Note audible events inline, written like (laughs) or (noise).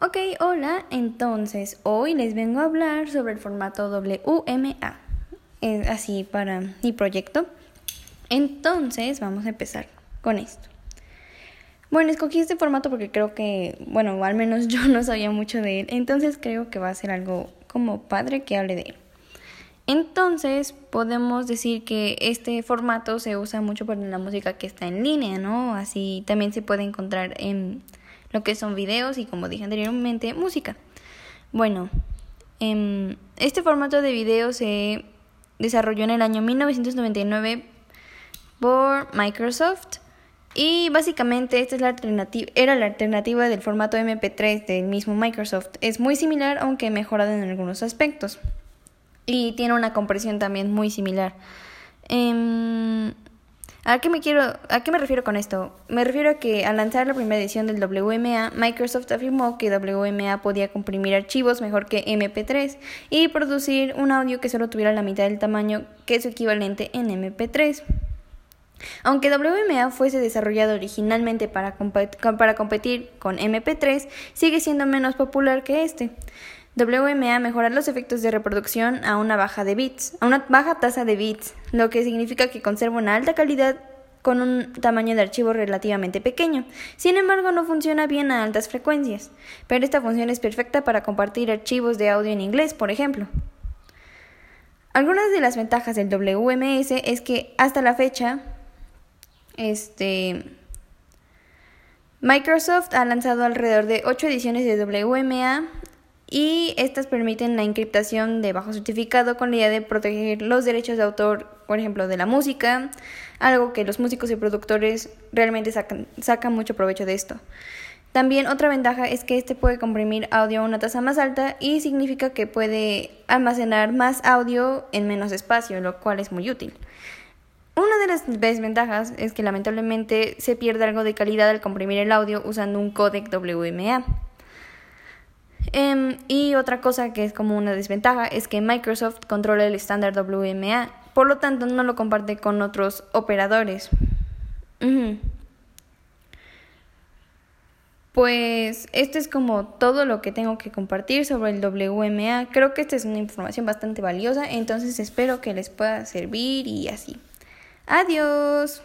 Ok, hola, entonces hoy les vengo a hablar sobre el formato WMA, es así para mi proyecto. Entonces vamos a empezar con esto. Bueno, escogí este formato porque creo que, bueno, al menos (laughs) yo no sabía mucho de él, entonces creo que va a ser algo como padre que hable de él. Entonces podemos decir que este formato se usa mucho para la música que está en línea, ¿no? Así también se puede encontrar en lo que son videos y como dije anteriormente, música. Bueno, em, este formato de video se desarrolló en el año 1999 por Microsoft y básicamente esta es la alternativa, era la alternativa del formato MP3 del mismo Microsoft. Es muy similar aunque mejorado en algunos aspectos y tiene una compresión también muy similar. Em, ¿A qué me quiero, a qué me refiero con esto? Me refiero a que al lanzar la primera edición del WMA, Microsoft afirmó que WMA podía comprimir archivos mejor que MP3 y producir un audio que solo tuviera la mitad del tamaño que su equivalente en MP3. Aunque WMA fuese desarrollado originalmente para, para competir con MP3, sigue siendo menos popular que este. WMA mejora los efectos de reproducción a una baja de bits, a una baja tasa de bits, lo que significa que conserva una alta calidad con un tamaño de archivo relativamente pequeño. Sin embargo, no funciona bien a altas frecuencias, pero esta función es perfecta para compartir archivos de audio en inglés, por ejemplo. Algunas de las ventajas del WMS es que hasta la fecha este Microsoft ha lanzado alrededor de 8 ediciones de WMA y estas permiten la encriptación de bajo certificado con la idea de proteger los derechos de autor, por ejemplo, de la música, algo que los músicos y productores realmente sacan, mucho provecho de esto. También otra ventaja es que este puede comprimir audio a una tasa más alta y significa que puede almacenar más audio en menos espacio, lo cual es muy útil. Una de las desventajas es que lamentablemente se pierde algo de calidad al comprimir el audio usando un codec WMA. Em, y otra cosa que es como una desventaja es que Microsoft controla el estándar WMA, por lo tanto no lo comparte con otros operadores. Pues esto es como todo lo que tengo que compartir sobre el WMA. Creo que esta es una información bastante valiosa, entonces espero que les pueda servir y así. Adiós.